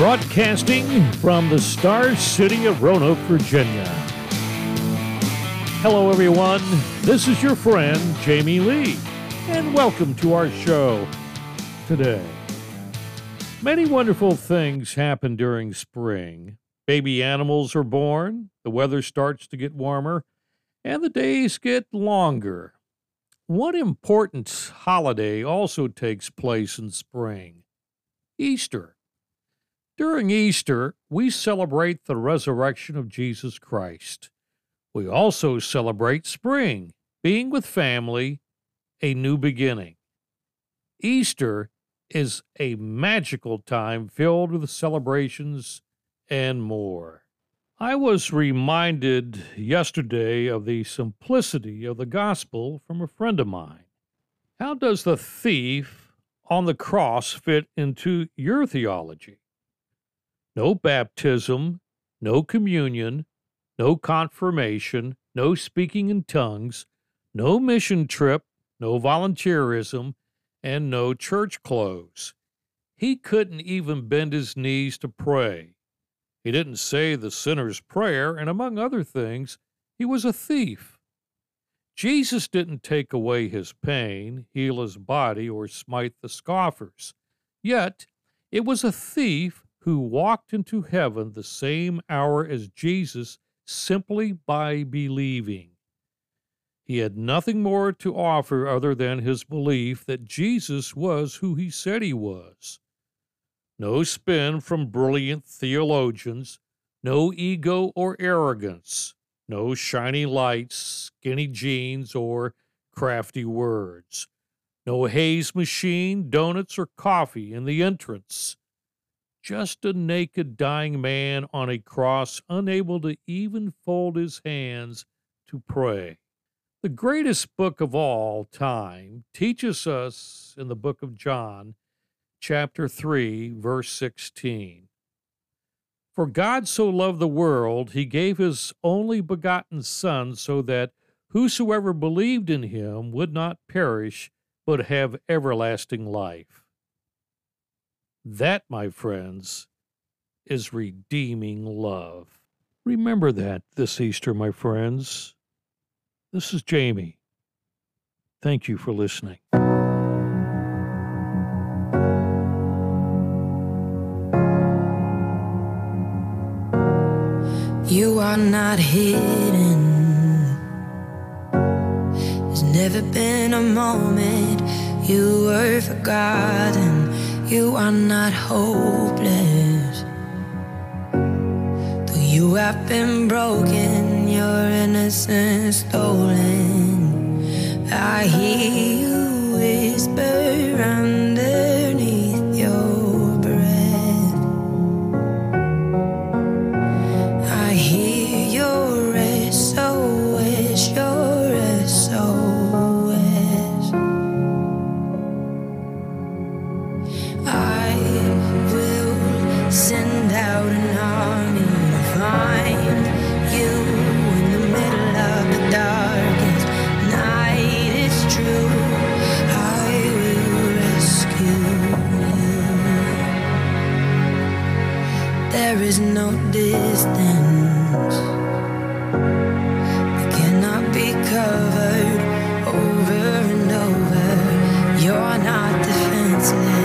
broadcasting from the star city of Roanoke, Virginia. Hello, everyone. This is your friend, Jamie Lee, and welcome to our show today. Many wonderful things happen during spring. Baby animals are born, the weather starts to get warmer, and the days get longer. One important holiday also takes place in spring Easter. During Easter, we celebrate the resurrection of Jesus Christ. We also celebrate spring, being with family, a new beginning. Easter is a magical time filled with celebrations and more. I was reminded yesterday of the simplicity of the gospel from a friend of mine. How does the thief on the cross fit into your theology? No baptism, no communion, no confirmation, no speaking in tongues, no mission trip, no volunteerism, and no church clothes. He couldn't even bend his knees to pray. He didn't say the sinner's prayer, and among other things, he was a thief. Jesus didn't take away his pain, heal his body, or smite the scoffers. Yet, it was a thief who walked into heaven the same hour as Jesus simply by believing. He had nothing more to offer other than his belief that Jesus was who he said he was. No spin from brilliant theologians, no ego or arrogance, no shiny lights, skinny jeans, or crafty words, no haze machine, donuts, or coffee in the entrance just a naked dying man on a cross, unable to even fold his hands to pray. The greatest book of all time teaches us in the book of John, chapter 3, verse 16. For God so loved the world, he gave his only begotten Son, so that whosoever believed in him would not perish, but have everlasting life. That, my friends, is redeeming love. Remember that this Easter, my friends. This is Jamie. Thank you for listening. You are not hidden. There's never been a moment you were forgotten you are not hopeless. Though you have been broken, your innocence stolen. I hear you whisper There is no distance that cannot be covered over and over. You're not defenseless.